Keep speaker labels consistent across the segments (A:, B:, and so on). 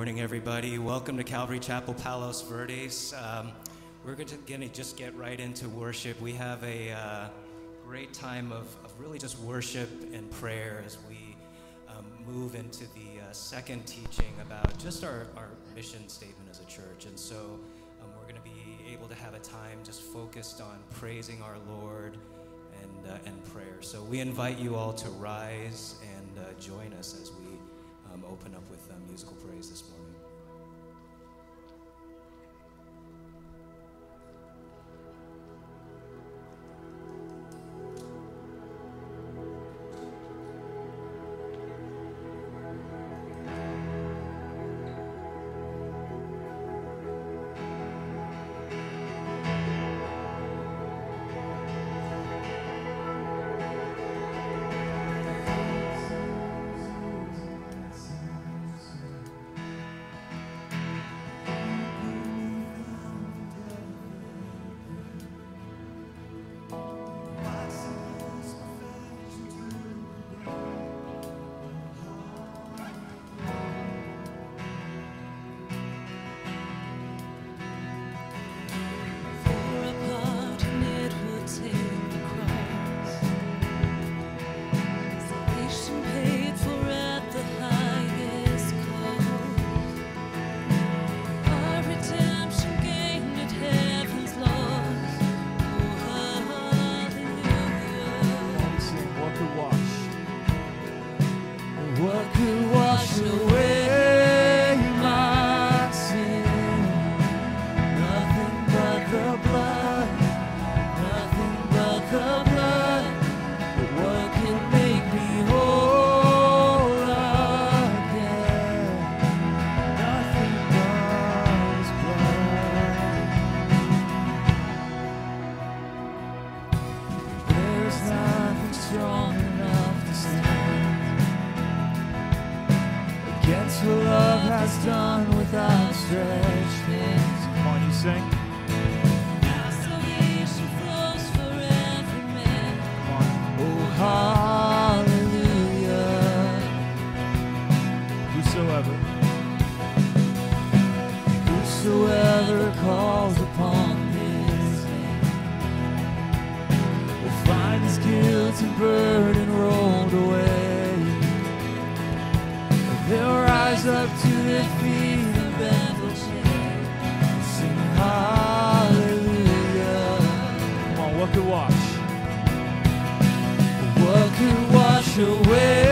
A: morning, everybody. Welcome to Calvary Chapel Palos Verdes. Um, we're going to just get right into worship. We have a uh, great time of, of, really just worship and prayer as we um, move into the uh, second teaching about just our, our mission statement as a church. And so um, we're going to be able to have a time just focused on praising our Lord and, uh, and prayer. So we invite you all to rise and uh, join us as we um, open up with musical praise this morning.
B: Against the love has done with outstretched hands. Come on, you sing. Salvation flows forever, Oh, hallelujah. Whosoever. Whosoever calls upon his name will find his guilt and burden. could
C: wash. What could wash away?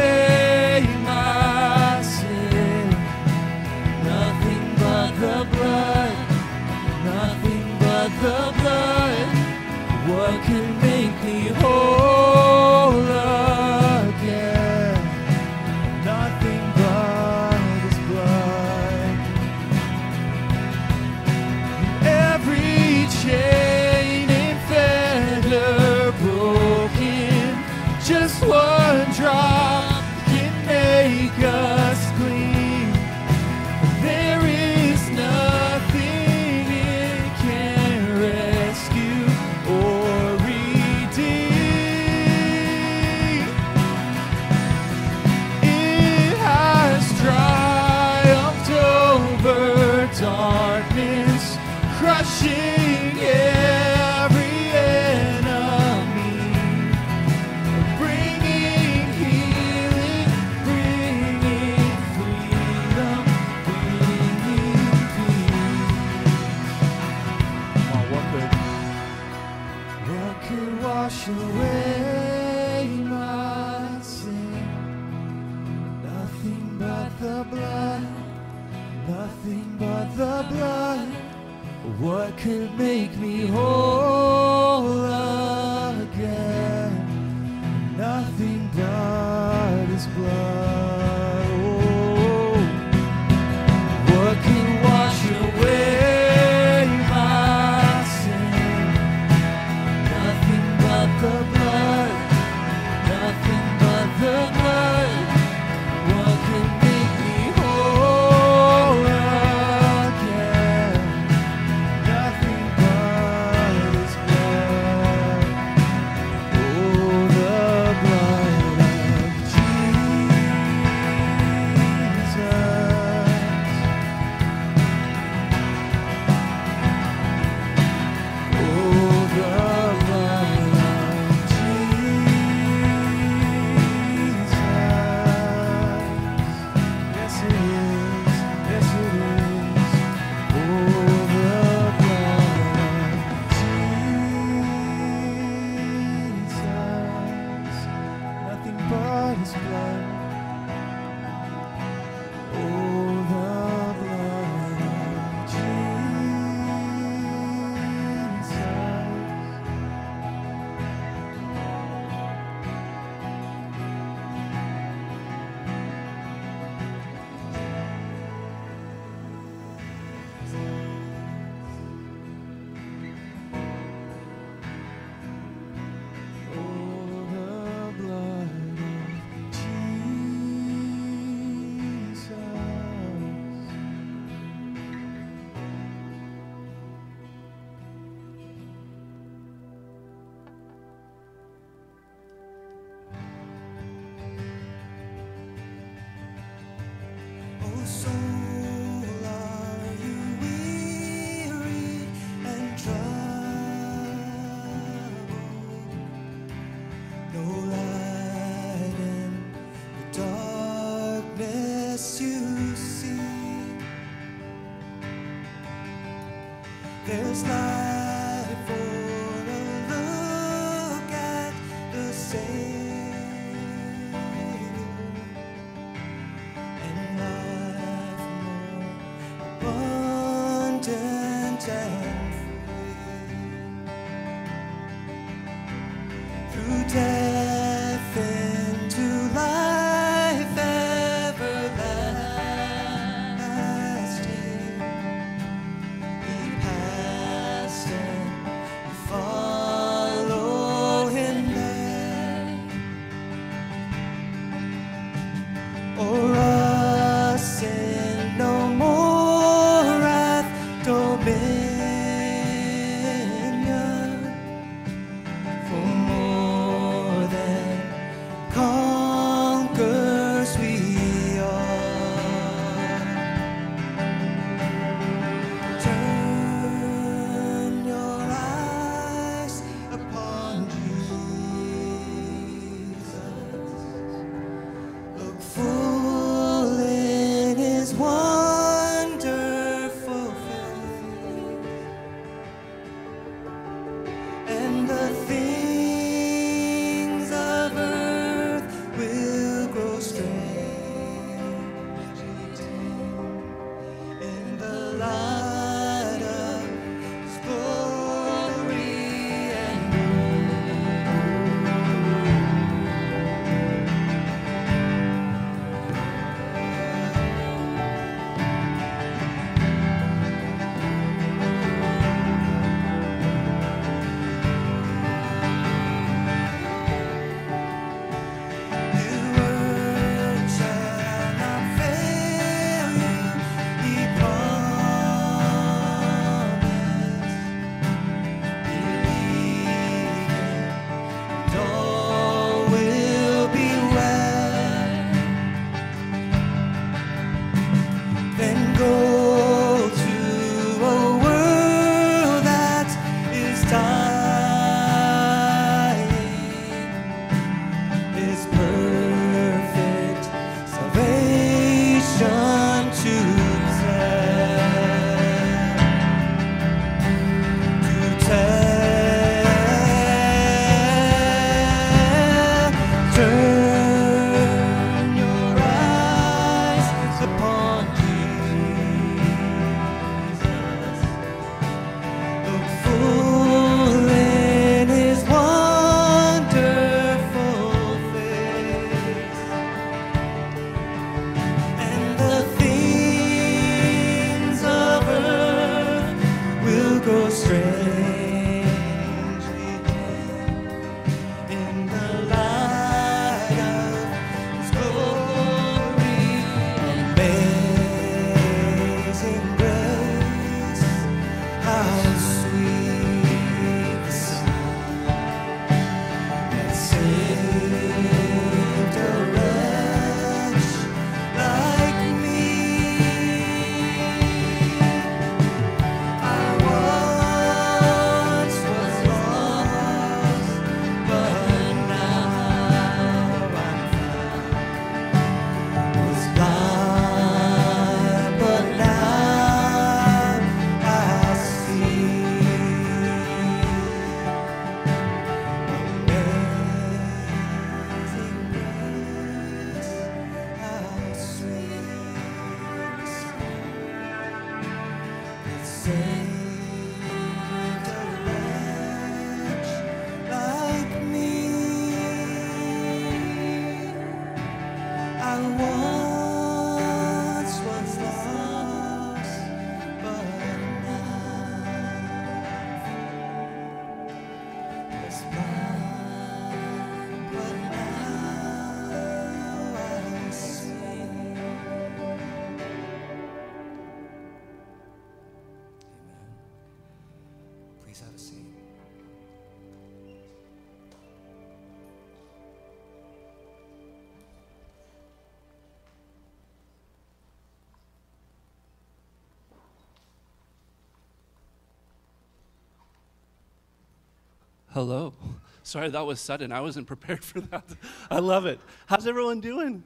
D: Hello. Sorry, that was sudden. I wasn't prepared for that. I love it. How's everyone doing?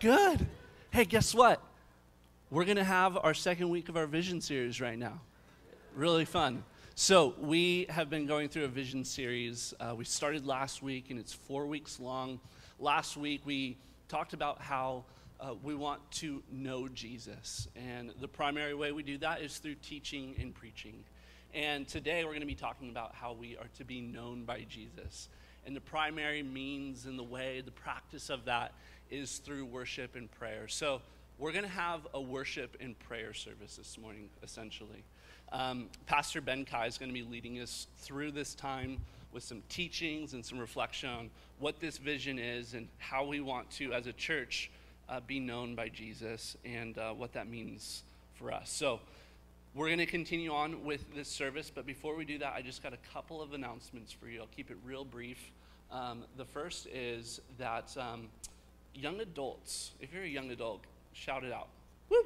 D: Good. Hey, guess what? We're going to have our second week of our vision series right now. Really fun. So, we have been going through a vision series. Uh, we started last week, and it's four weeks long. Last week, we talked about how uh, we want to know Jesus. And the primary way we do that is through teaching and preaching. And today, we're going to be talking about how we are to be known by Jesus. And the primary means and the way, the practice of that is through worship and prayer. So, we're going to have a worship and prayer service this morning, essentially. Um, Pastor Ben Kai is going to be leading us through this time with some teachings and some reflection on what this vision is and how we want to, as a church, uh, be known by Jesus and uh, what that means for us. So, we're going to continue on with this service, but before we do that, I just got a couple of announcements for you. I'll keep it real brief. Um, the first is that um, young adults, if you're a young adult, shout it out. Woo!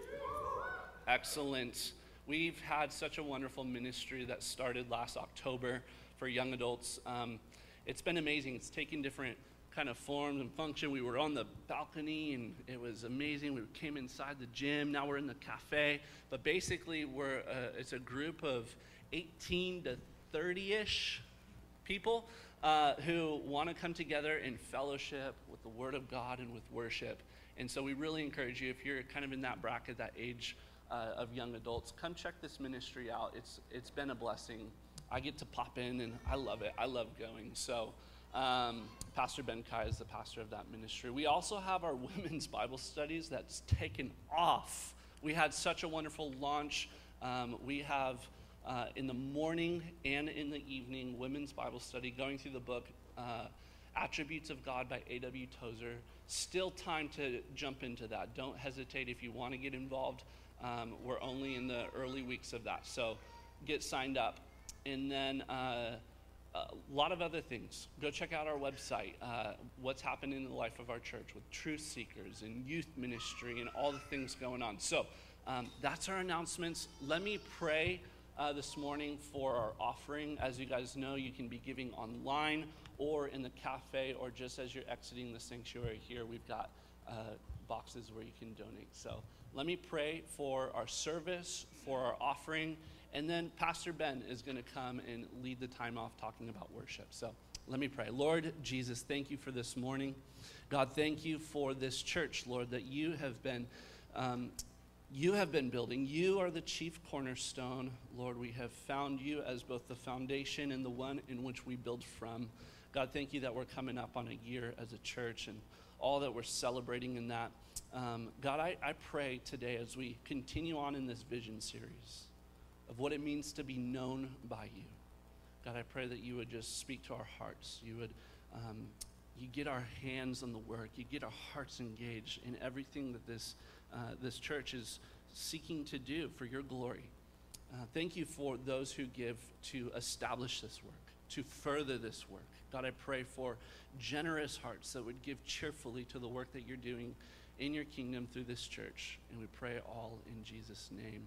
D: Excellent. We've had such a wonderful ministry that started last October for young adults. Um, it's been amazing. It's taken different kind of forms and function. We were on the balcony and it was amazing. We came inside the gym. Now we're in the cafe. But basically, we're uh, it's a group of 18 to 30-ish people uh, who want to come together in fellowship with the Word of God and with worship. And so we really encourage you, if you're kind of in that bracket, that age uh, of young adults, come check this ministry out. It's, it's been a blessing. I get to pop in and I love it. I love going. So, um, Pastor Ben Kai is the pastor of that ministry. We also have our women's Bible studies that's taken off. We had such a wonderful launch. Um, we have uh, in the morning and in the evening women's Bible study going through the book uh, Attributes of God by A.W. Tozer. Still time to jump into that. Don't hesitate if you want to get involved. Um, we're only in the early weeks of that. So get signed up. And then uh, a lot of other things. Go check out our website, uh, what's happening in the life of our church with truth seekers and youth ministry and all the things going on. So um, that's our announcements. Let me pray uh, this morning for our offering. As you guys know, you can be giving online or in the cafe or just as you're exiting the sanctuary here. We've got uh, boxes where you can donate. So let me pray for our service, for our offering, and then Pastor Ben is going to come and lead the time off talking about worship. So let me pray. Lord Jesus, thank you for this morning. God, thank you for this church, Lord, that you have been. Um, you have been building. You are the chief cornerstone. Lord, we have found you as both the foundation and the one in which we build from. God, thank you that we're coming up on a year as a church and all that we're celebrating in that. Um, God, I, I pray today as we continue on in this vision series of what it means to be known by you. God, I pray that you would just speak to our hearts. You would um, you get our hands on the work. You get our hearts engaged in everything that this, uh, this church is seeking to do for your glory. Uh, thank you for those who give to establish this work, to further this work. God, I pray for generous hearts that would give cheerfully to the work that you're doing in your kingdom through this church. And we pray all in Jesus' name.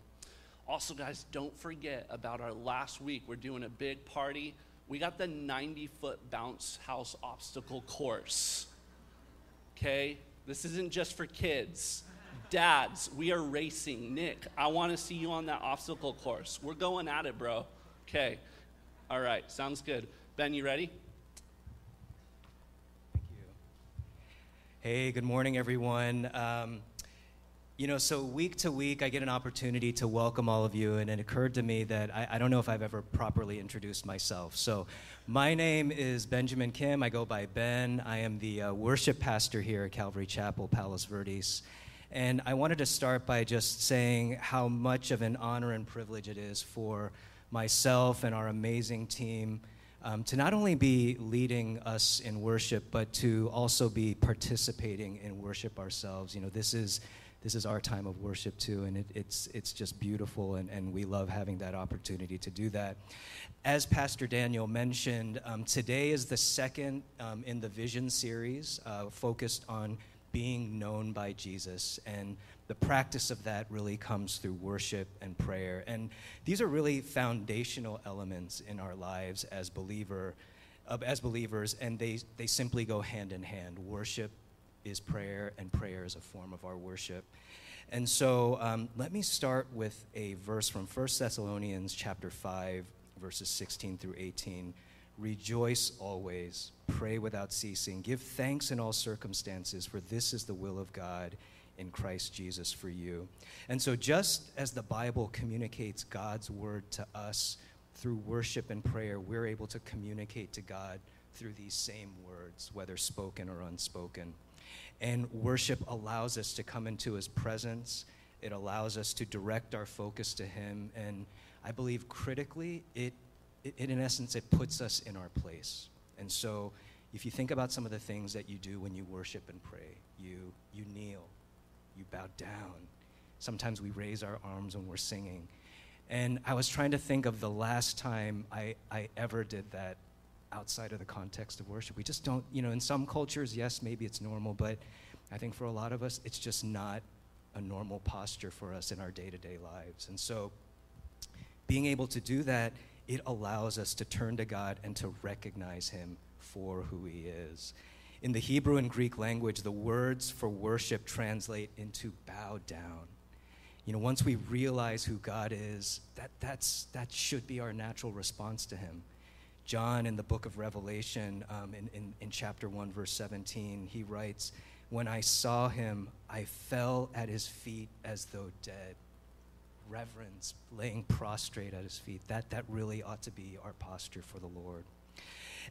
D: Also, guys, don't forget about our last week. We're doing a big party. We got the 90 foot bounce house obstacle course. Okay? This isn't just for kids. Dads, we are racing. Nick, I want to see you on that obstacle course. We're going at it, bro. Okay. All right. Sounds good. Ben, you ready?
E: Thank you. Hey, good morning, everyone. Um, you know, so week to week, I get an opportunity to welcome all of you, and it occurred to me that I, I, don't know if I've ever properly introduced myself. So, my name is Benjamin Kim. I go by Ben. I am the uh, worship pastor here at Calvary Chapel, Palos Verdes. And I wanted to start by just saying how much of an honor and privilege it is for myself and our amazing team um, to not only be leading us in worship, but to also be participating in worship ourselves. You know, this is this is our time of worship too, and it, it's, it's just beautiful, and, and we love having that opportunity to do that. As Pastor Daniel mentioned, um, today is the second um, in the Vision series uh, focused on being known by Jesus. And the practice of that really comes through worship and prayer. And these are really foundational elements in our lives as believer, uh, as believers, and they, they simply go hand in hand. Worship is prayer, and prayer is a form of our worship. And so um, let me start with a verse from 1 Thessalonians chapter 5, verses 16 through 18. Rejoice always, pray without ceasing, give thanks in all circumstances, for this is the will of God in Christ Jesus for you. And so, just as the Bible communicates God's word to us through worship and prayer, we're able to communicate to God through these same words, whether spoken or unspoken. And worship allows us to come into his presence. It allows us to direct our focus to him. And I believe critically, it, it, in essence, it puts us in our place. And so if you think about some of the things that you do when you worship and pray, you, you kneel, you bow down. Sometimes we raise our arms when we're singing. And I was trying to think of the last time I, I ever did that outside of the context of worship. We just don't, you know, in some cultures, yes, maybe it's normal, but I think for a lot of us, it's just not a normal posture for us in our day to day lives. And so, being able to do that, it allows us to turn to God and to recognize Him for who He is. In the Hebrew and Greek language, the words for worship translate into bow down. You know, once we realize who God is, that, that's, that should be our natural response to Him. John, in the book of Revelation, um, in, in, in chapter 1, verse 17, he writes, When I saw him, I fell at his feet as though dead. Reverence, laying prostrate at his feet. That, that really ought to be our posture for the Lord.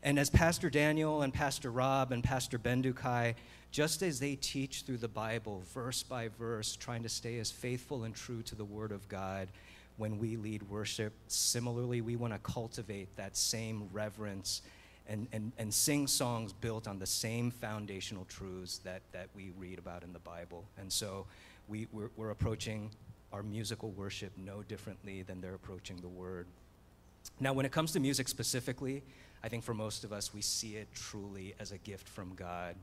E: And as Pastor Daniel and Pastor Rob and Pastor Bendukai, just as they teach through the Bible, verse by verse, trying to stay as faithful and true to the Word of God, when we lead worship. Similarly, we want to cultivate that same reverence and, and, and sing songs built on the same foundational truths that, that we read about in the Bible. And so we, we're, we're approaching our musical worship no differently than they're approaching the Word. Now, when it comes to music specifically, I think for most of us, we see it truly as a gift from God.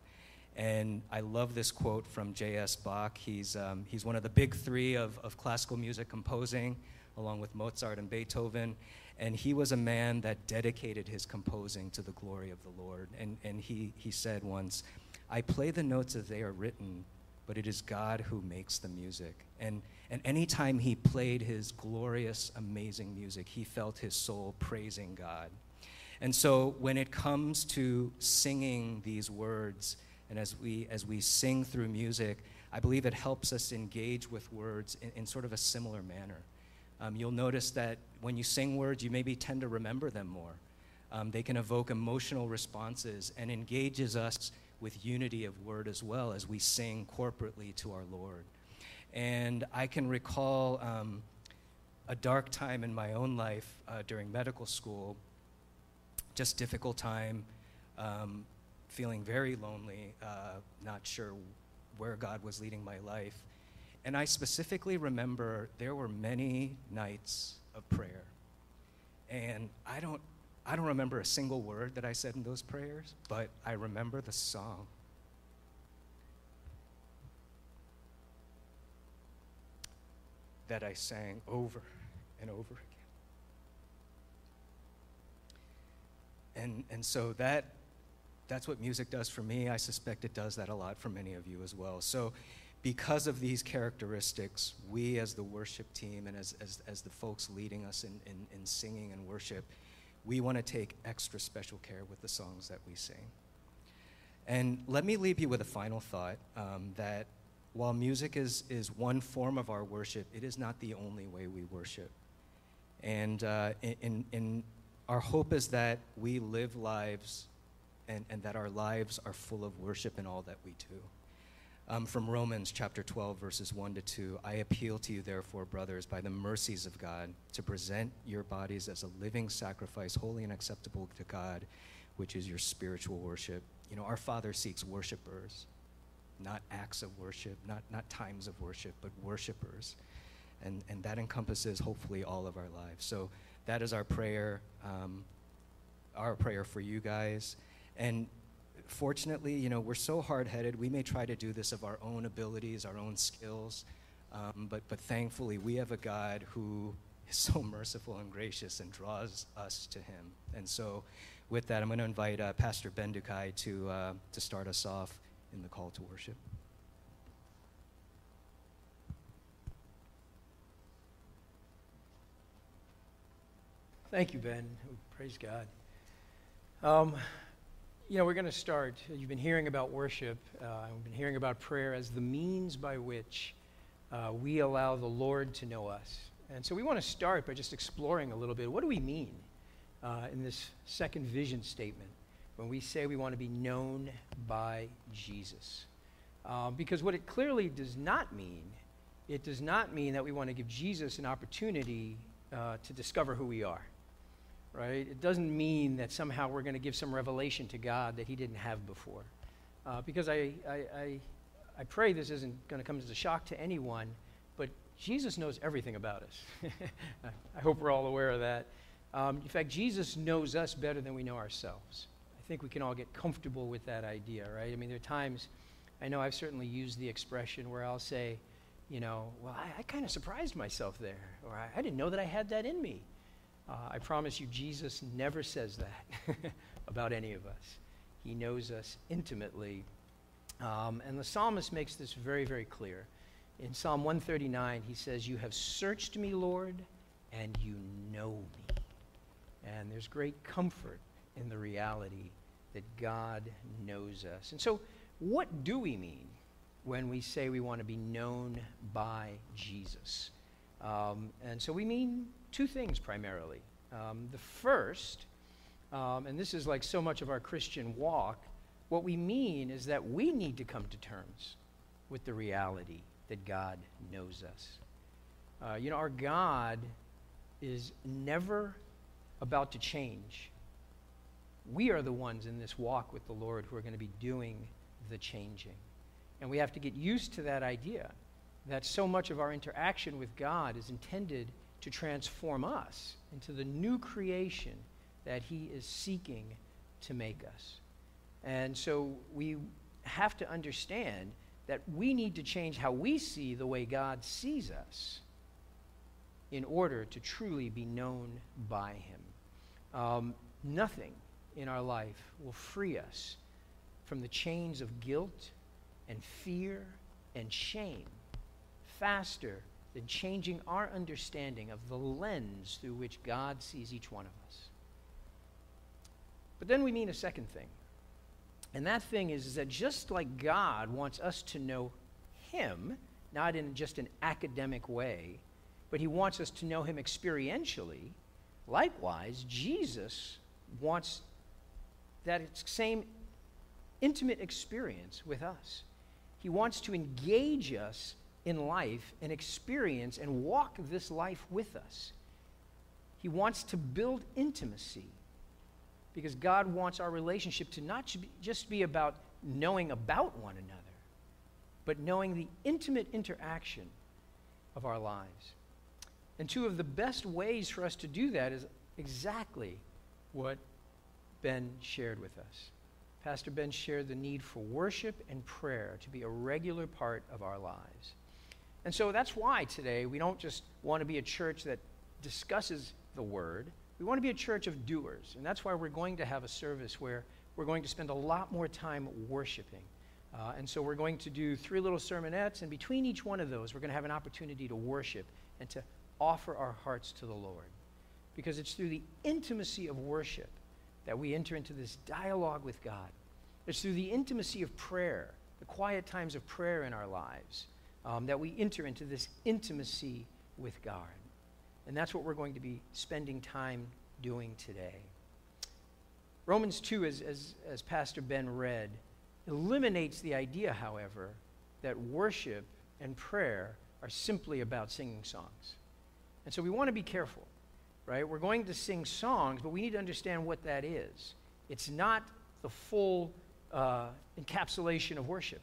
E: And I love this quote from J.S. Bach. He's, um, he's one of the big three of, of classical music composing along with Mozart and Beethoven. And he was a man that dedicated his composing to the glory of the Lord. And, and he, he said once, I play the notes as they are written, but it is God who makes the music. And, and anytime he played his glorious, amazing music, he felt his soul praising God. And so when it comes to singing these words, and as we, as we sing through music, I believe it helps us engage with words in, in sort of a similar manner. Um, you'll notice that when you sing words, you maybe tend to remember them more. Um, they can evoke emotional responses and engages us with unity of word as well as we sing corporately to our Lord. And I can recall um, a dark time in my own life uh, during medical school, just difficult time, um, feeling very lonely, uh, not sure where God was leading my life. And I specifically remember there were many nights of prayer. And I don't, I don't remember a single word that I said in those prayers, but I remember the song. That I sang over and over again. And, and so that, that's what music does for me. I suspect it does that a lot for many of you as well. So because of these characteristics, we as the worship team and as, as, as the folks leading us in, in, in singing and worship, we want to take extra special care with the songs that we sing. And let me leave you with a final thought um, that while music is, is one form of our worship, it is not the only way we worship. And uh, in, in, our hope is that we live lives and, and that our lives are full of worship in all that we do. Um, from Romans chapter 12, verses 1 to 2. I appeal to you, therefore, brothers, by the mercies of God, to present your bodies as a living sacrifice, holy and acceptable to God, which is your spiritual worship. You know, our Father seeks worshipers, not acts of worship, not, not times of worship, but worshipers. And, and that encompasses, hopefully, all of our lives. So that is our prayer, um, our prayer for you guys. And fortunately, you know, we're so hard headed, we may try to do this of our own abilities, our own skills. Um, but, but thankfully, we have a God who is so merciful and gracious and draws us to Him. And so, with that, I'm going to invite uh, Pastor Ben Dukai to, uh, to start us off in the call to worship.
F: Thank you, Ben. Praise God. Um, you know, we're going to start. You've been hearing about worship, uh, we've been hearing about prayer as the means by which uh, we allow the Lord to know us. And so we want to start by just exploring a little bit what do we mean uh, in this second vision statement when we say we want to be known by Jesus? Um, because what it clearly does not mean, it does not mean that we want to give Jesus an opportunity uh, to discover who we are right? It doesn't mean that somehow we're going to give some revelation to God that He didn't have before. Uh, because I, I, I, I, pray this isn't going to come as a shock to anyone, but Jesus knows everything about us. I hope we're all aware of that. Um, in fact, Jesus knows us better than we know ourselves. I think we can all get comfortable with that idea, right? I mean, there are times, I know I've certainly used the expression where I'll say, you know, well, I, I kind of surprised myself there, or I, I didn't know that I had that in me. Uh, I promise you, Jesus never says that about any of us. He knows us intimately. Um, and the psalmist makes this very, very clear. In Psalm 139, he says, You have searched me, Lord, and you know me. And there's great comfort in the reality that God knows us. And so, what do we mean when we say we want to be known by Jesus? Um, and so we mean two things primarily. Um, the first, um, and this is like so much of our Christian walk, what we mean is that we need to come to terms with the reality that God knows us. Uh, you know, our God is never about to change. We are the ones in this walk with the Lord who are going to be doing the changing. And we have to get used to that idea that so much of our interaction with God is intended to transform us into the new creation that He is seeking to make us. And so we have to understand that we need to change how we see the way God sees us in order to truly be known by Him. Um, nothing in our life will free us from the chains of guilt and fear and shame faster than changing our understanding of the lens through which God sees each one of us. But then we mean a second thing. And that thing is, is that just like God wants us to know Him, not in just an academic way, but He wants us to know Him experientially, likewise, Jesus wants that same intimate experience with us. He wants to engage us in life and experience and walk this life with us. He wants to build intimacy because God wants our relationship to not just be about knowing about one another, but knowing the intimate interaction of our lives. And two of the best ways for us to do that is exactly what Ben shared with us. Pastor Ben shared the need for worship and prayer to be a regular part of our lives. And so that's why today we don't just want to be a church that discusses the word. We want to be a church of doers. And that's why we're going to have a service where we're going to spend a lot more time worshiping. Uh, and so we're going to do three little sermonettes, and between each one of those, we're going to have an opportunity to worship and to offer our hearts to the Lord. Because it's through the intimacy of worship that we enter into this dialogue with God. It's through the intimacy of prayer, the quiet times of prayer in our lives, um, that we enter into this intimacy with God. And that's what we're going to be spending time doing today. Romans 2, as, as, as Pastor Ben read, eliminates the idea, however, that worship and prayer are simply about singing songs. And so we want to be careful, right? We're going to sing songs, but we need to understand what that is. It's not the full uh, encapsulation of worship.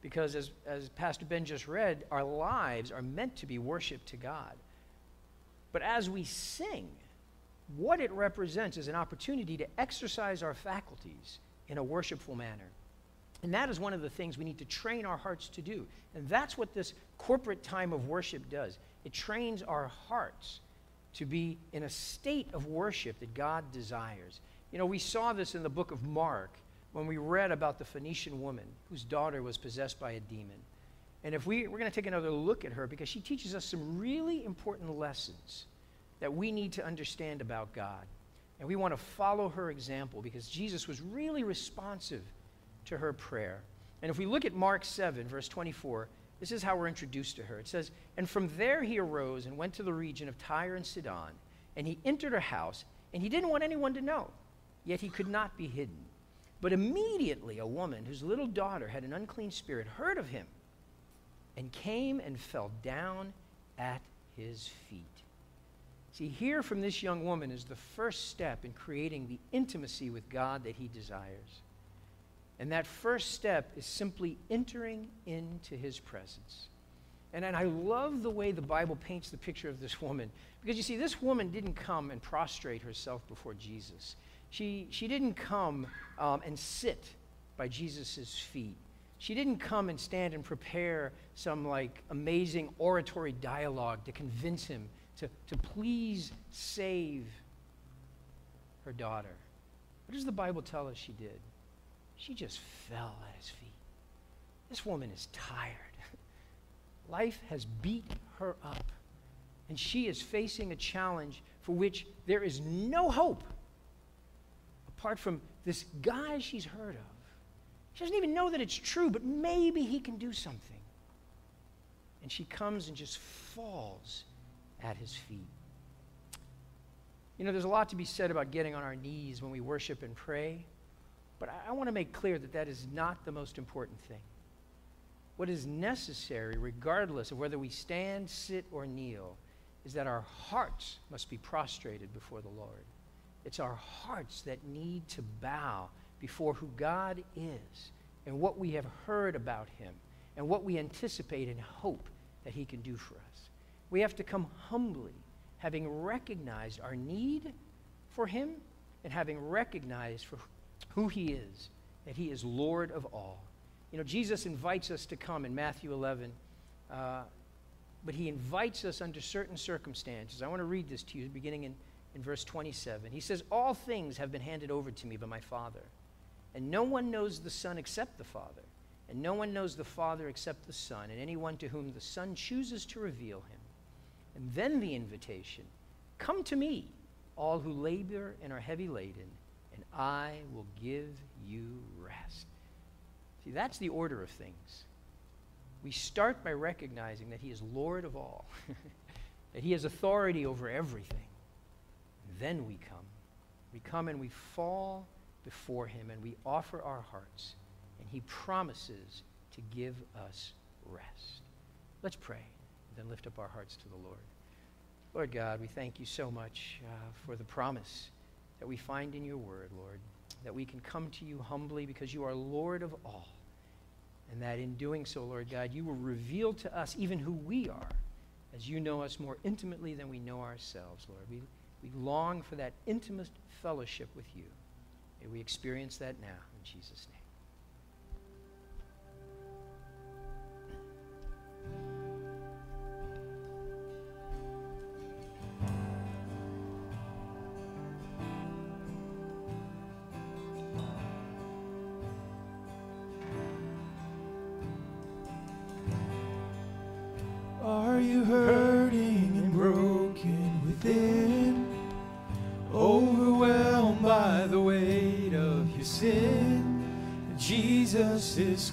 F: Because as, as Pastor Ben just read, our lives are meant to be worship to God. But as we sing, what it represents is an opportunity to exercise our faculties in a worshipful manner. And that is one of the things we need to train our hearts to do. And that's what this corporate time of worship does it trains our hearts to be in a state of worship that God desires. You know, we saw this in the book of Mark when we read about the Phoenician woman whose daughter was possessed by a demon. And if we, we're going to take another look at her because she teaches us some really important lessons that we need to understand about God. And we want to follow her example because Jesus was really responsive to her prayer. And if we look at Mark 7, verse 24, this is how we're introduced to her. It says, And from there he arose and went to the region of Tyre and Sidon, and he entered her house, and he didn't want anyone to know, yet he could not be hidden. But immediately a woman whose little daughter had an unclean spirit heard of him and came and fell down at his feet. See, here from this young woman is the first step in creating the intimacy with God that he desires. And that first step is simply entering into his presence. And, and I love the way the Bible paints the picture of this woman. Because you see, this woman didn't come and prostrate herself before Jesus. She, she didn't come um, and sit by Jesus' feet. She didn't come and stand and prepare some like amazing oratory dialogue to convince him to, to please save her daughter. What does the Bible tell us she did? She just fell at his feet. This woman is tired. Life has beat her up, and she is facing a challenge for which there is no hope apart from this guy she's heard of. She doesn't even know that it's true, but maybe he can do something. And she comes and just falls at his feet. You know, there's a lot to be said about getting on our knees when we worship and pray, but I, I want to make clear that that is not the most important thing. What is necessary, regardless of whether we stand, sit, or kneel, is that our hearts must be prostrated before the Lord. It's our hearts that need to bow before who God is and what we have heard about him and what we anticipate and hope that he can do for us. We have to come humbly, having recognized our need for him and having recognized for who he is, that he is Lord of all. You know, Jesus invites us to come in Matthew 11, uh, but he invites us under certain circumstances. I want to read this to you beginning in, in verse 27. He says, All things have been handed over to me by my Father, and no one knows the Son except the Father, and no one knows the Father except the Son, and anyone to whom the Son chooses to reveal him. And then the invitation Come to me, all who labor and are heavy laden, and I will give you rest. See, that's the order of things. We start by recognizing that He is Lord of all, that He has authority over everything. Then we come. We come and we fall before Him and we offer our hearts, and He promises to give us rest. Let's pray, then lift up our hearts to the Lord. Lord God, we thank you so much uh, for the promise that we find in your word, Lord, that we can come to you humbly because you are Lord of all. And that in doing so, Lord God, you will reveal to us even who we are as you know us more intimately than we know ourselves, Lord. We, we long for that intimate fellowship with you. May we experience that now in Jesus' name.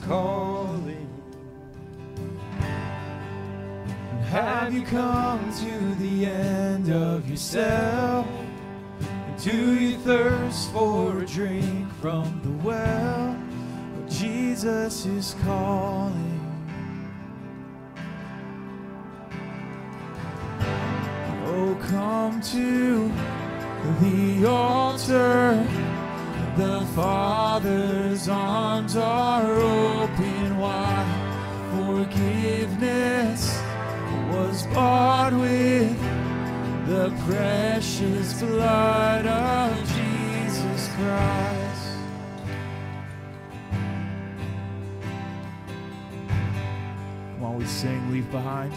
A: Jesus precious blood of Jesus Christ. While we sing, leave behind.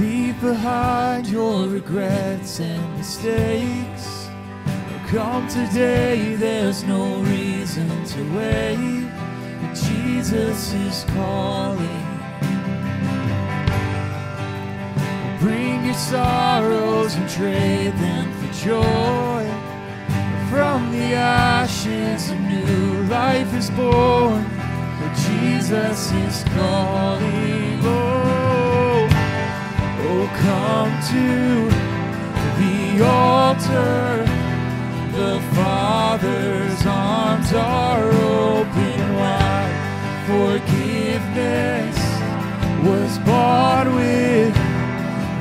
A: Leave behind your regrets and mistakes. Come today, there's no reason to wait. Jesus is calling. Sorrows and trade them for joy. From the ashes, a new life is born. Where Jesus is calling. Oh, oh, come to the altar. The Father's arms are open wide. Forgiveness was bought with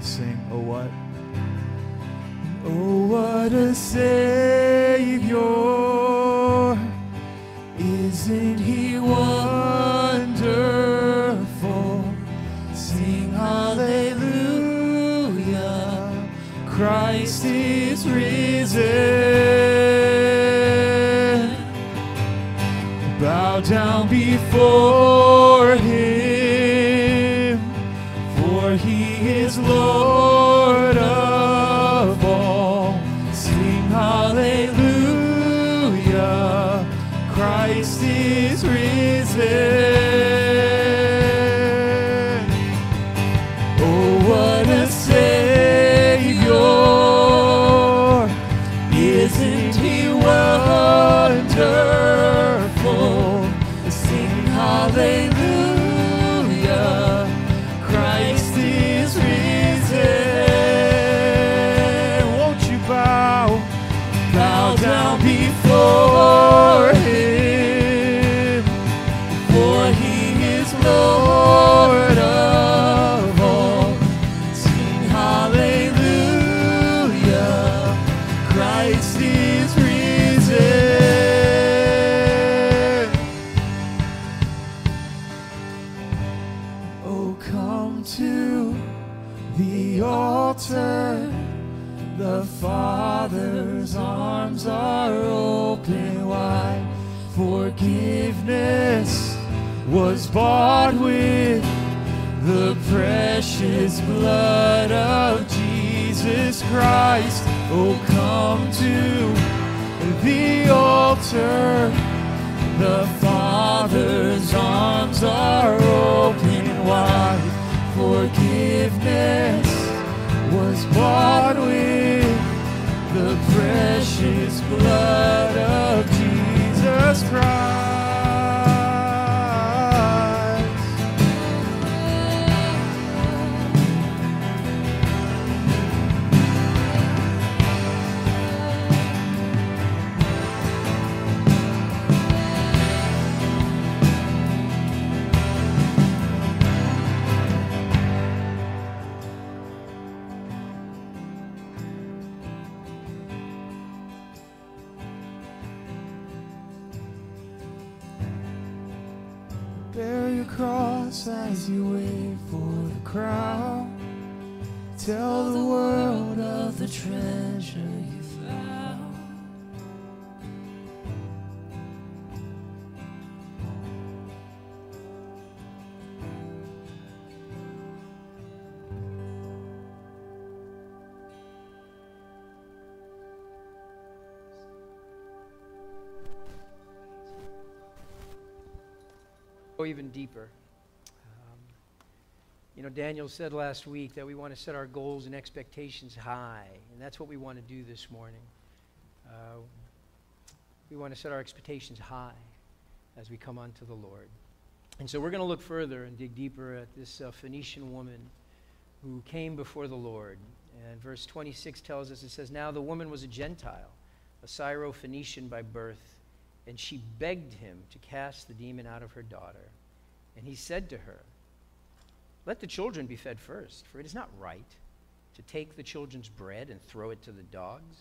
A: We sing, oh what? Oh, what a Savior! Isn't He wonderful? Sing hallelujah! Christ is risen. Bow down before blood of Jesus Christ. Oh, come to the altar. The Father's arms are
F: go even deeper. Um, you know, Daniel said last week that we want to set our goals and expectations high, and that's what we want to do this morning. Uh, we want to set our expectations high as we come unto the Lord. And so we're going to look further and dig deeper at this uh, Phoenician woman who came before the Lord. And verse 26 tells us it says, Now the woman was a Gentile, a Syro-Phoenician by birth, and she begged him to cast the demon out of her daughter. And he said to her, Let the children be fed first, for it is not right to take the children's bread and throw it to the dogs.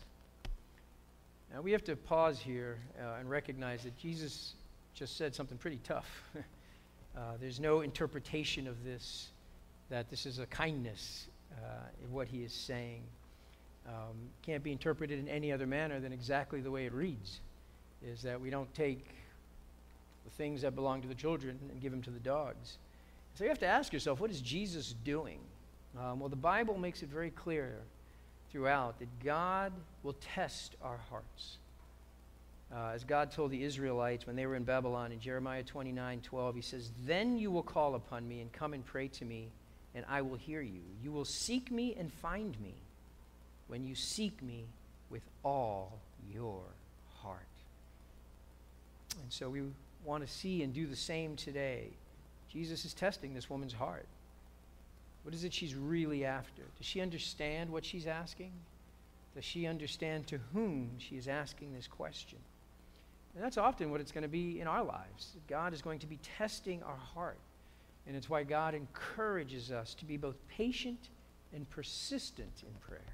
F: Now we have to pause here uh, and recognize that Jesus just said something pretty tough. uh, there's no interpretation of this, that this is a kindness uh, in what he is saying. Um, can't be interpreted in any other manner than exactly the way it reads is that we don't take the things that belong to the children and give them to the dogs. So you have to ask yourself, what is Jesus doing? Um, well, the Bible makes it very clear throughout that God will test our hearts. Uh, as God told the Israelites when they were in Babylon in Jeremiah 29 12, He says, Then you will call upon me and come and pray to me, and I will hear you. You will seek me and find me when you seek me with all your heart. And so we want to see and do the same today. Jesus is testing this woman's heart. What is it she's really after? Does she understand what she's asking? Does she understand to whom she is asking this question? And that's often what it's going to be in our lives. God is going to be testing our heart. And it's why God encourages us to be both patient and persistent in prayer.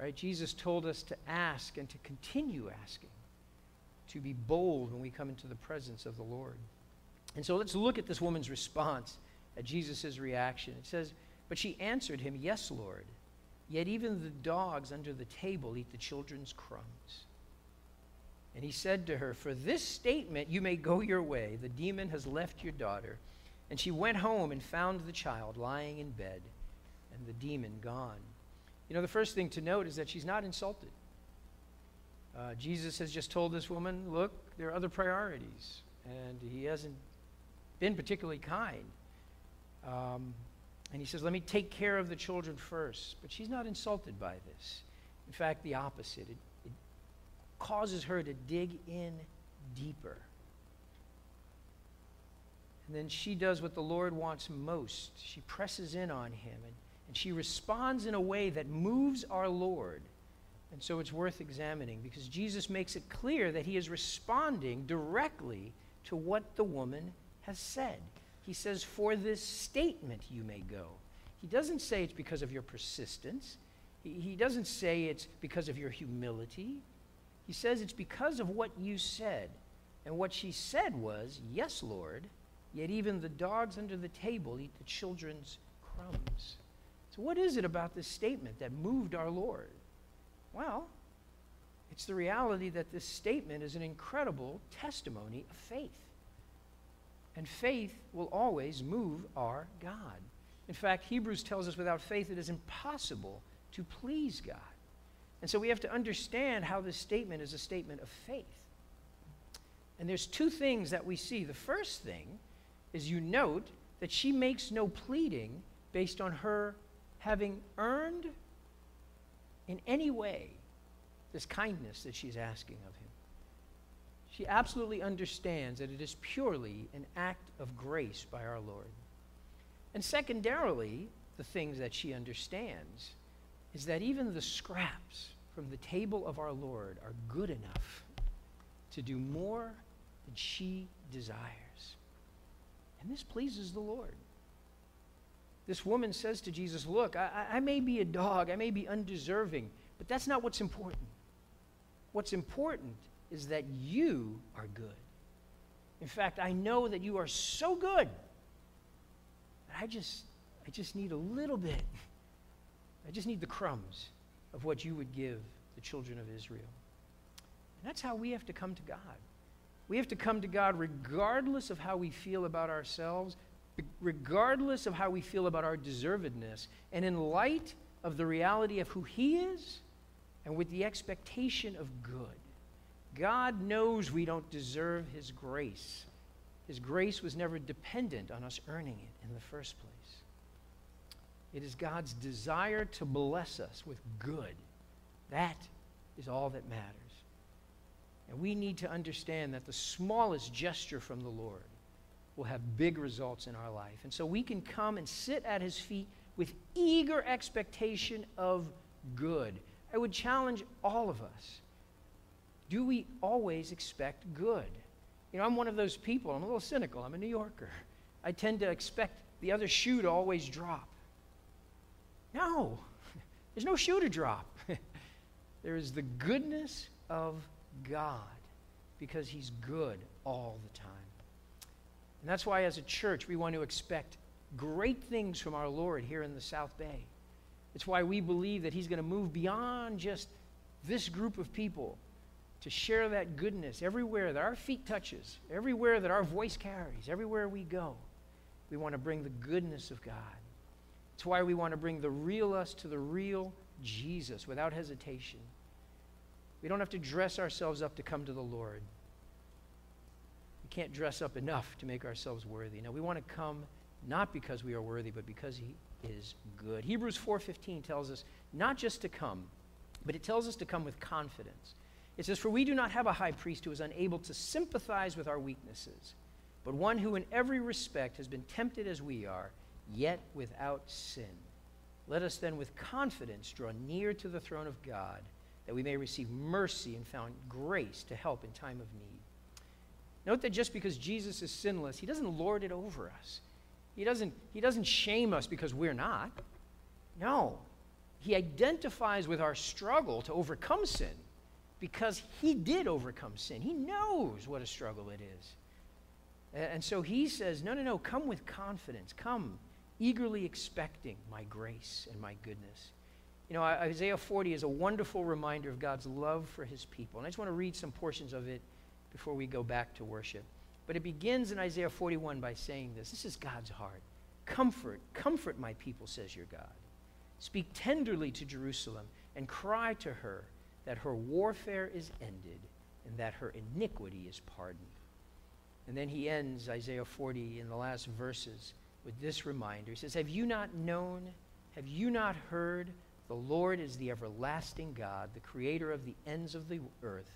F: Right? Jesus told us to ask and to continue asking to be bold when we come into the presence of the Lord. And so let's look at this woman's response, at Jesus' reaction. It says, But she answered him, Yes, Lord. Yet even the dogs under the table eat the children's crumbs. And he said to her, For this statement you may go your way. The demon has left your daughter. And she went home and found the child lying in bed and the demon gone. You know, the first thing to note is that she's not insulted. Uh, Jesus has just told this woman, look, there are other priorities. And he hasn't been particularly kind. Um, and he says, let me take care of the children first. But she's not insulted by this. In fact, the opposite. It, it causes her to dig in deeper. And then she does what the Lord wants most. She presses in on him and, and she responds in a way that moves our Lord and so it's worth examining because Jesus makes it clear that he is responding directly to what the woman has said. He says, For this statement you may go. He doesn't say it's because of your persistence, he, doesn't say it's because of your humility. He says it's because of what you said. And what she said was, Yes, Lord, yet even the dogs under the table eat the children's crumbs. So, what is it about this statement that moved our Lord? Well, it's the reality that this statement is an incredible testimony of faith. And faith will always move our God. In fact, Hebrews tells us without faith it is impossible to please God. And so we have to understand how this statement is a statement of faith. And there's two things that we see. The first thing is you note that she makes no pleading based on her having earned in any way this kindness that she's asking of him. She absolutely understands that it is purely an act of grace by our Lord. And secondarily, the things that she understands is that even the scraps from the table of our Lord are good enough to do more than she desires. And this pleases the Lord. This woman says to Jesus, Look, I, I, may be a dog, I may be undeserving, but that's not what's important. What's important is that you are good. In fact, I know that you are so good I just, I just need a little bit. I just need the crumbs of what you would give the children of Israel. And that's how we have to come to God. We have to come to God regardless of how we feel about ourselves, regardless of how we feel about our deservedness, and in light of the reality of who He is and with the expectation of good. God knows we don't deserve His grace. His grace was never dependent on us earning it in the first place. It is God's desire to bless us with good. That is all that matters. And we need to understand that the smallest gesture from the Lord will have big results in our life. And so we can come and sit at his feet with eager expectation of good. I would challenge all of us. Do we always expect good? You know, I'm one of those people, I'm a little cynical, I'm a New Yorker. I tend to expect the other shoe to always drop. No, there's no shoe to drop. there is the goodness of God because He's good all the time. And that's why, as a church, we want to expect great things from our Lord here in the South Bay. It's why we believe that He's going to move beyond just this group of people to share that goodness everywhere that our feet touches, everywhere that our voice carries, everywhere we go. We want to bring the goodness of God. It's why we want to bring the real us to the real Jesus without hesitation. We don't have to dress ourselves up to come to the Lord. Can't dress up enough to make ourselves worthy. Now we want to come not because we are worthy, but because he is good. Hebrews 4:15 tells us not just to come, but it tells us to come with confidence. It says, For we do not have a high priest who is unable to sympathize with our weaknesses, but one who in every respect has been tempted as we are, yet without sin. Let us then with confidence draw near to the throne of God, that we may receive mercy and find grace to help in time of need. Note that just because Jesus is sinless, he doesn't lord it over us. He doesn't, he doesn't shame us because we're not. No. He identifies with our struggle to overcome sin because he did overcome sin. He knows what a struggle it is. And so he says, No, no, no, come with confidence. Come eagerly expecting my grace and my goodness. You know, Isaiah 40 is a wonderful reminder of God's love for his people. And I just want to read some portions of it before we go back to worship. But it begins in Isaiah 41 by saying this This is God's heart. Comfort, comfort my people, says your God. Speak tenderly to Jerusalem and cry to her that her warfare is ended and that her iniquity is pardoned. And then he ends Isaiah 40 in the last verses with this reminder. He says, Have you not known? Have you not heard? The Lord is the everlasting God, the creator of the ends of the earth.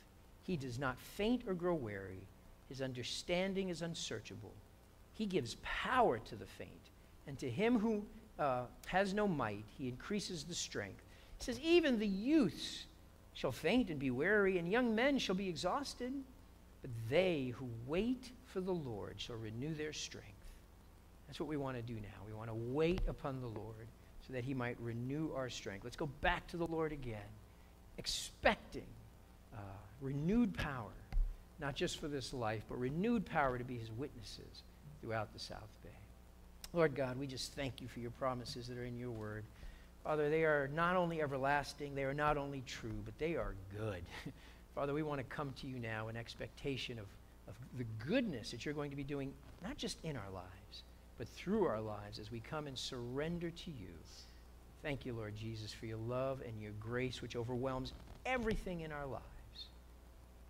F: He does not faint or grow weary. His understanding is unsearchable. He gives power to the faint, and to him who uh, has no might, he increases the strength. He says, Even the youths shall faint and be weary, and young men shall be exhausted. But they who wait for the Lord shall renew their strength. That's what we want to do now. We want to wait upon the Lord so that he might renew our strength. Let's go back to the Lord again, expecting uh, renewed power, not just for this life, but renewed power to be his witnesses throughout the South Bay. Lord God, we just thank you for your promises that are in your word. Father, they are not only everlasting, they are not only true, but they are good. Father, we want to come to you now in expectation of, of the goodness that you're going to be doing, not just in our lives, but through our lives as we come and surrender to you. Thank you, Lord Jesus, for your love and your grace, which overwhelms everything in our lives.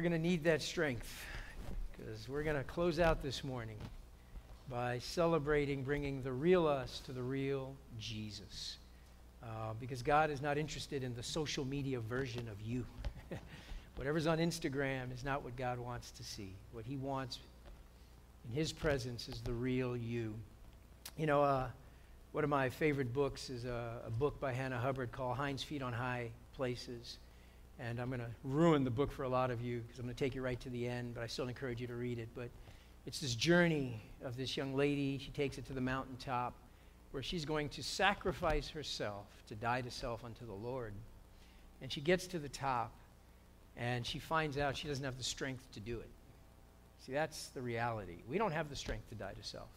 F: we're going to need that strength because we're going to close out this morning by celebrating bringing the real us to the real Jesus. Uh, because God is not interested in the social media version of you. Whatever's on Instagram is not what God wants to see. What He wants in His presence is the real you. You know, uh, one of my favorite books is a, a book by Hannah Hurnard called Hind's Feet on High Places. And I'm going to ruin the book for a lot of you because I'm going to take you right to the end, but I still encourage you to read it. But it's this journey of this young lady. She takes it to the mountaintop where she's going to sacrifice herself to die to self unto the Lord. And she gets to the top and she finds out she doesn't have the strength to do it. See, that's the reality. We don't have the strength to die to self.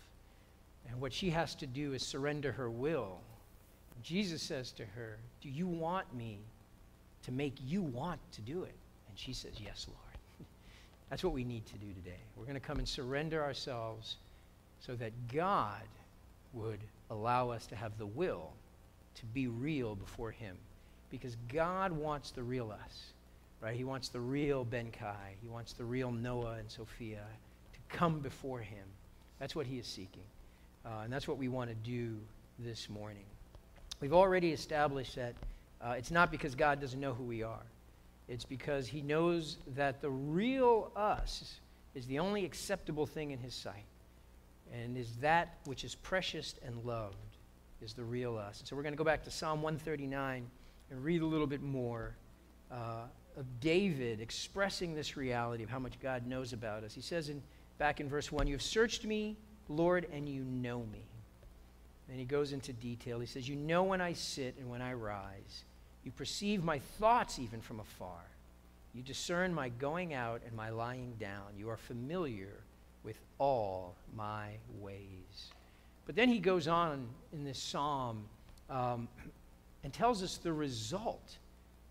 F: And what she has to do is surrender her will. Jesus says to her, Do you want me to make you want to do it? And she says, Yes, Lord. That's what we need to do today. We're going to come and surrender ourselves so that God would allow us to have the will to be real before Him. Because God wants the real us, right? He wants the real Ben Kai. He wants the real Noah and Sophia to come before Him. That's what He is seeking. Uh, and that's what we want to do this morning. We've already established that uh, it's not because God doesn't know who we are, it's because He knows that the real us is the only acceptable thing in His sight, and is that which is precious and loved is the real us. And so we're going to go back to Psalm 139 and read a little bit more uh, of David expressing this reality of how much God knows about us. He says in, back in verse 1, You have searched me, Lord, and you know me. And he goes into detail. He says, You know when I sit and when I rise. You perceive my thoughts even from afar. You discern my going out and my lying down. You are familiar with all my ways. But then he goes on in this psalm um, and tells us the result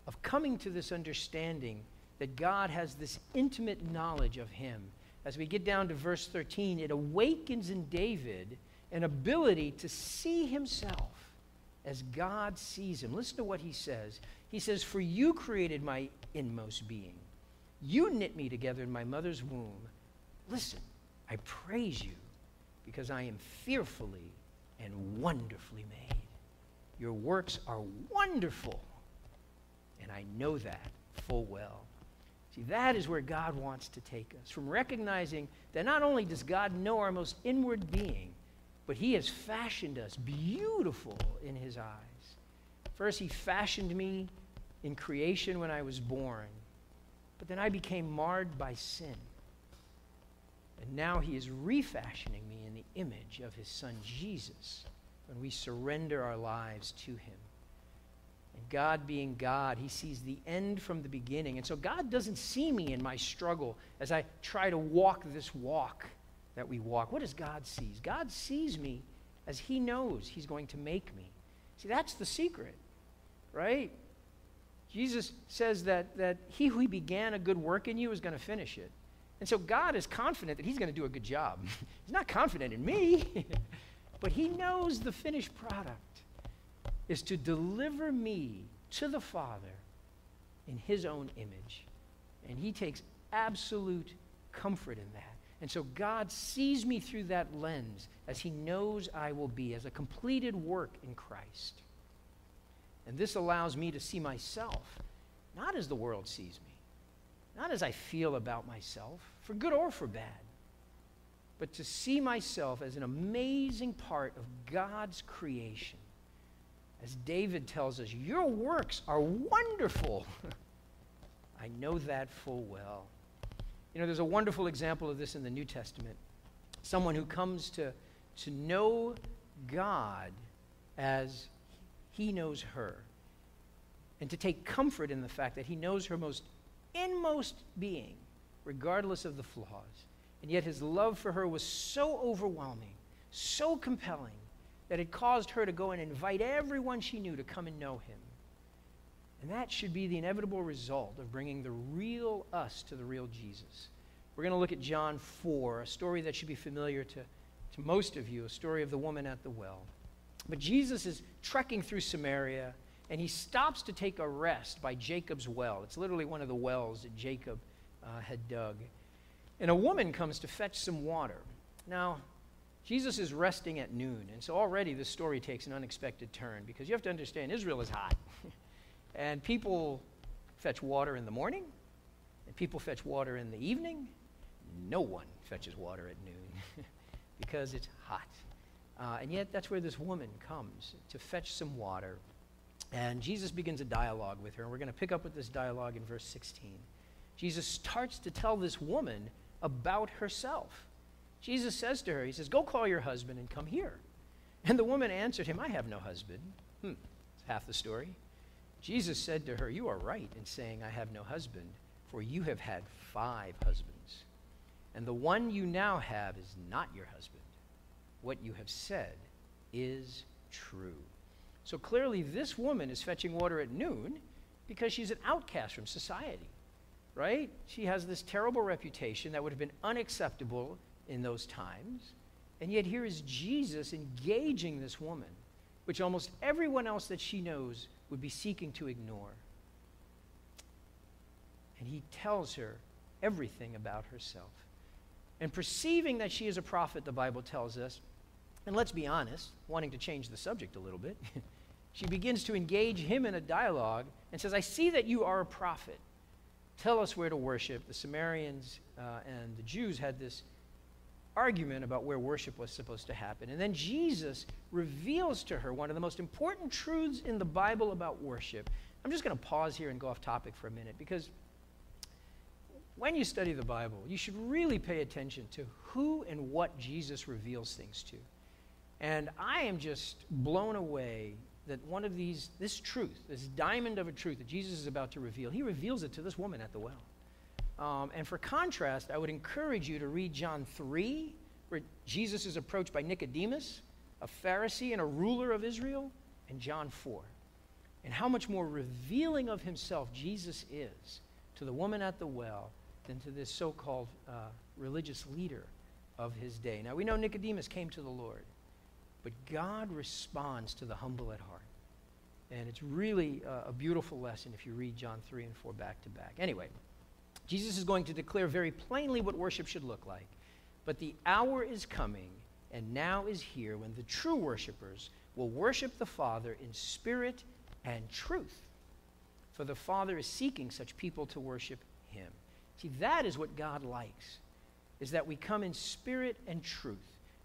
F: of coming to this understanding that God has this intimate knowledge of him. As we get down to verse 13, it awakens in David an ability to see himself as God sees him. Listen to what he says. He says, For you created my inmost being, you knit me together in my mother's womb. Listen, I praise you because I am fearfully and wonderfully made. Your works are wonderful, and I know that full well. See, that is where God wants to take us from recognizing that not only does God know our most inward being, but He has fashioned us beautiful in His eyes. First, He fashioned me in creation when I was born, but then I became marred by sin. And now He is refashioning me in the image of His Son Jesus when we surrender our lives to Him. And God being God, He sees the end from the beginning. And so God doesn't see me in my struggle as I try to walk this walk that we walk. What does God sees? God sees me as He knows He's going to make me. See, that's the secret, right? Jesus says that, that he who began a good work in you is going to finish it. And so God is confident that he's going to do a good job. he's not confident in me, but he knows the finished product is to deliver me to the Father in his own image. And he takes absolute comfort in that. And so God sees me through that lens as he knows I will be, as a completed work in Christ. And this allows me to see myself not as the world sees me, not as I feel about myself, for good or for bad, but to see myself as an amazing part of God's creation. As David tells us, Your works are wonderful. I know that full well. You know, there's a wonderful example of this in the New Testament. Someone who comes to, to know God as he knows her. And to take comfort in the fact that he knows her most inmost being, regardless of the flaws. And yet his love for her was so overwhelming, so compelling, that it caused her to go and invite everyone she knew to come and know him. And that should be the inevitable result of bringing the real us to the real Jesus. We're going to look at John 4, a story that should be familiar to, to most of you, a story of the woman at the well. But Jesus is trekking through Samaria, and he stops to take a rest by Jacob's well. It's literally one of the wells that Jacob uh, had dug. And a woman comes to fetch some water. Now, Jesus is resting at noon, and so already this story takes an unexpected turn because you have to understand Israel is hot. and people fetch water in the morning, and people fetch water in the evening. No one fetches water at noon because it's hot. Uh, and yet, that's where this woman comes to fetch some water. And Jesus begins a dialogue with her. And we're going to pick up with this dialogue in verse 16. Jesus starts to tell this woman about herself. Jesus says to her, He says, Go call your husband and come here. And the woman answered him, I have no husband. Hmm, that's half the story. Jesus said to her, You are right in saying, I have no husband, for you have had five husbands. And the one you now have is not your husband what you have said is true. So clearly, this woman is fetching water at noon because she's an outcast from society, right? She has this terrible reputation that would have been unacceptable in those times. And yet, here is Jesus engaging this woman, which almost everyone else that she knows would be seeking to ignore. And he tells her everything about herself. And perceiving that she is a prophet, the Bible tells us, and let's be honest, wanting to change the subject a little bit, she begins to engage him in a dialogue and says, I see that you are a prophet. Tell us where to worship. The Samaritans uh, and the Jews had this argument about where worship was supposed to happen. And then Jesus reveals to her one of the most important truths in the Bible about worship. I'm just going to pause here and go off topic for a minute because when you study the Bible, you should really pay attention to who and what Jesus reveals things to. And I am just blown away that one of these, this truth, this diamond of a truth that Jesus is about to reveal, he reveals it to this woman at the well. Um, and for contrast, I would encourage you to read John 3, where Jesus is approached by Nicodemus, a Pharisee and a ruler of Israel, and John 4. And how much more revealing of himself Jesus is to the woman at the well than to this so called uh, religious leader of his day. Now, we know Nicodemus came to the Lord. But God responds to the humble at heart. And it's really a, a beautiful lesson if you read John 3 and 4 back to back. Anyway, Jesus is going to declare very plainly what worship should look like. But the hour is coming, and now is here, when the true worshipers will worship the Father in spirit and truth. For the Father is seeking such people to worship him. See, that is what God likes, is that we come in spirit and truth.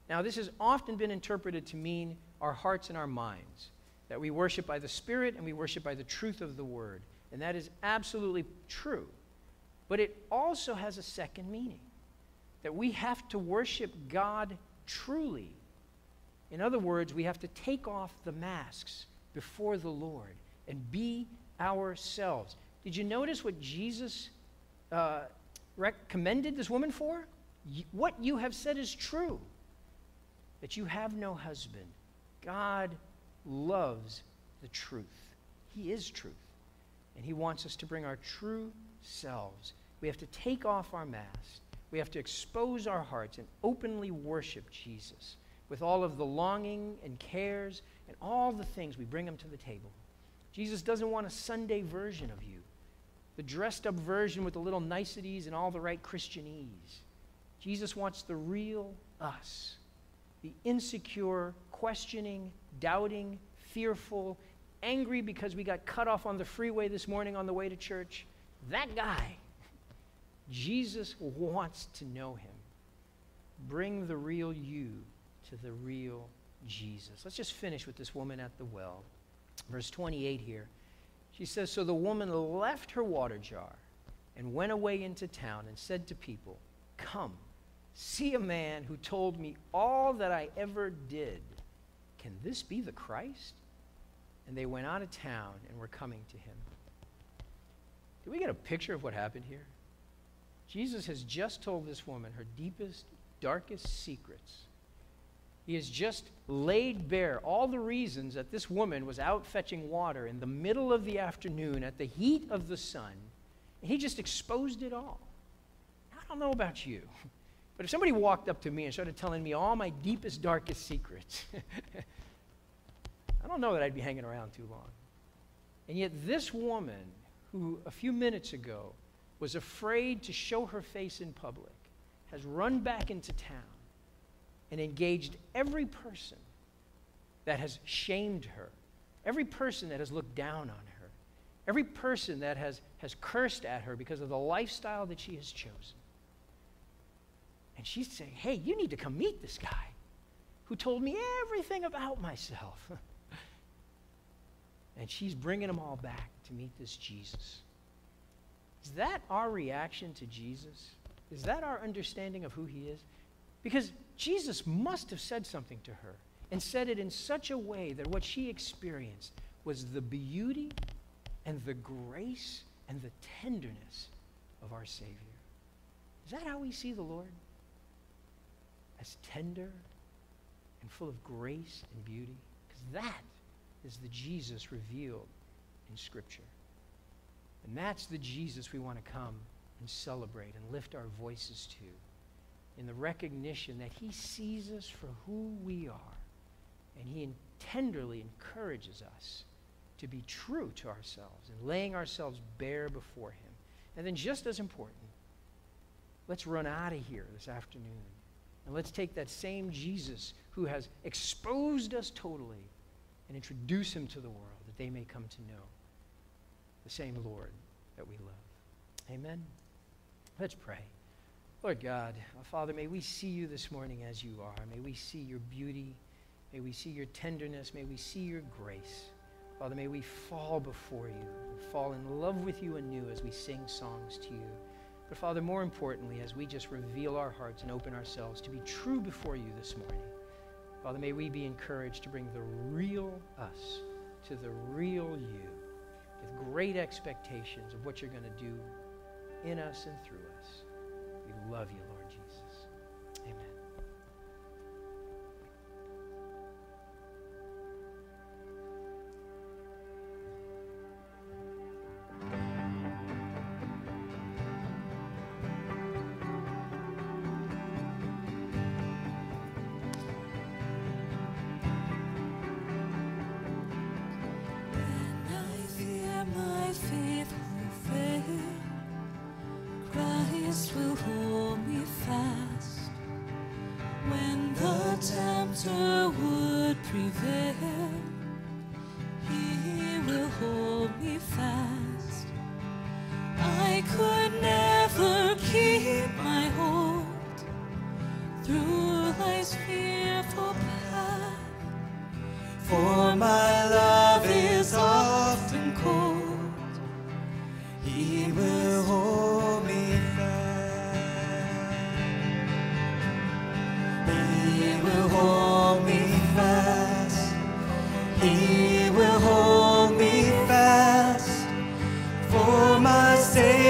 F: Now, this has often been interpreted to mean our hearts and our minds, that we worship by the Spirit and we worship by the truth of the Word. And that is absolutely true. But it also has a second meaning that we have to worship God truly. In other words, we have to take off the masks before the Lord and be ourselves. Did you notice what Jesus uh, recommended this woman for? What you have said is true that you have no husband. God loves the truth. He is truth. And He wants us to bring our true selves. We have to take off our mask. We have to expose our hearts and openly worship Jesus with all of the longing and cares and all the things we bring Him to the table. Jesus doesn't want a Sunday version of you, the dressed up version with the little niceties and all the right Christianese. Jesus wants the real us, the insecure, questioning, doubting, fearful, angry because we got cut off on the freeway this morning on the way to church. That guy. Jesus wants to know him. Bring the real you to the real Jesus. Let's just finish with this woman at the well. Verse 28 here. She says So the woman left her water jar and went away into town and said to people, Come, see a man who told me all that I ever did. Can this be the Christ? And they went out of town and were coming to him. Did we get a picture of what happened here? Jesus has just told this woman her deepest, darkest secrets. He has just laid bare all the reasons that this woman was out fetching water in the middle of the afternoon at the heat of the sun. He just exposed it all. I don't know about you, but if somebody walked up to me and started telling me all my deepest, darkest secrets, I don't know that I'd be hanging around too long. And yet, this woman, who a few minutes ago was afraid to show her face in public, has run back into town and engaged every person that has shamed her, every person that has looked down on her, every person that has, has cursed at her because of the lifestyle that she has chosen. And she's saying, Hey, you need to come meet this guy who told me everything about myself. and she's bringing them all back to meet this Jesus. Is that our reaction to Jesus? Is that our understanding of who he is? Because Jesus must have said something to her and said it in such a way that what she experienced was the beauty and the grace and the tenderness of our Savior. Is that how we see the Lord? As tender and full of grace and beauty? Because that is the Jesus revealed in Scripture. And that's the Jesus we want to come and celebrate and lift our voices to in the recognition that He sees us for who we are. And He tenderly encourages us to be true to ourselves and laying ourselves bare before Him. And then, just as important, let's run out of here this afternoon and let's take that same Jesus who has exposed us totally and introduce Him to the world that they may come to know the same Lord that we love. Amen. Let's pray. Lord God, uh, Father, may we see you this morning as you are. May we see your beauty. May we see your tenderness. May we see your grace. Father, may we fall before you fall in love with you anew as we sing songs to you. But Father, more importantly, as we just reveal our hearts and open ourselves to be true before you this morning, Father, may we be encouraged to bring the real us to the real you with great expectations of what you're going to do in us and through us. We love you,
C: for my
E: sake.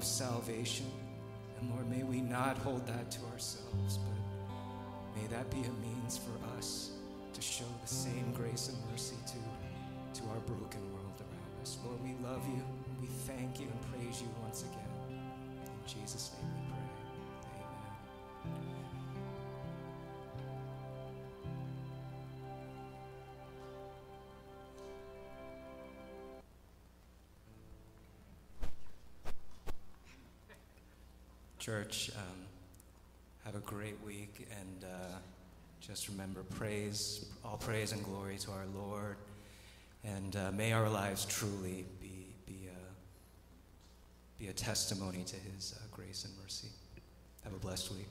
E: Of salvation. And Lord, may we not hold that to ourselves, but may that be a means for us to show the same grace and mercy to, to our broken world around us. Lord, we love you. We thank you and praise you once again. In Jesus' name Church, um, have a great week and uh, just remember praise, all praise and glory to our Lord. And uh, may our lives truly be, be, a, be a testimony to his uh, grace and mercy. Have a blessed week.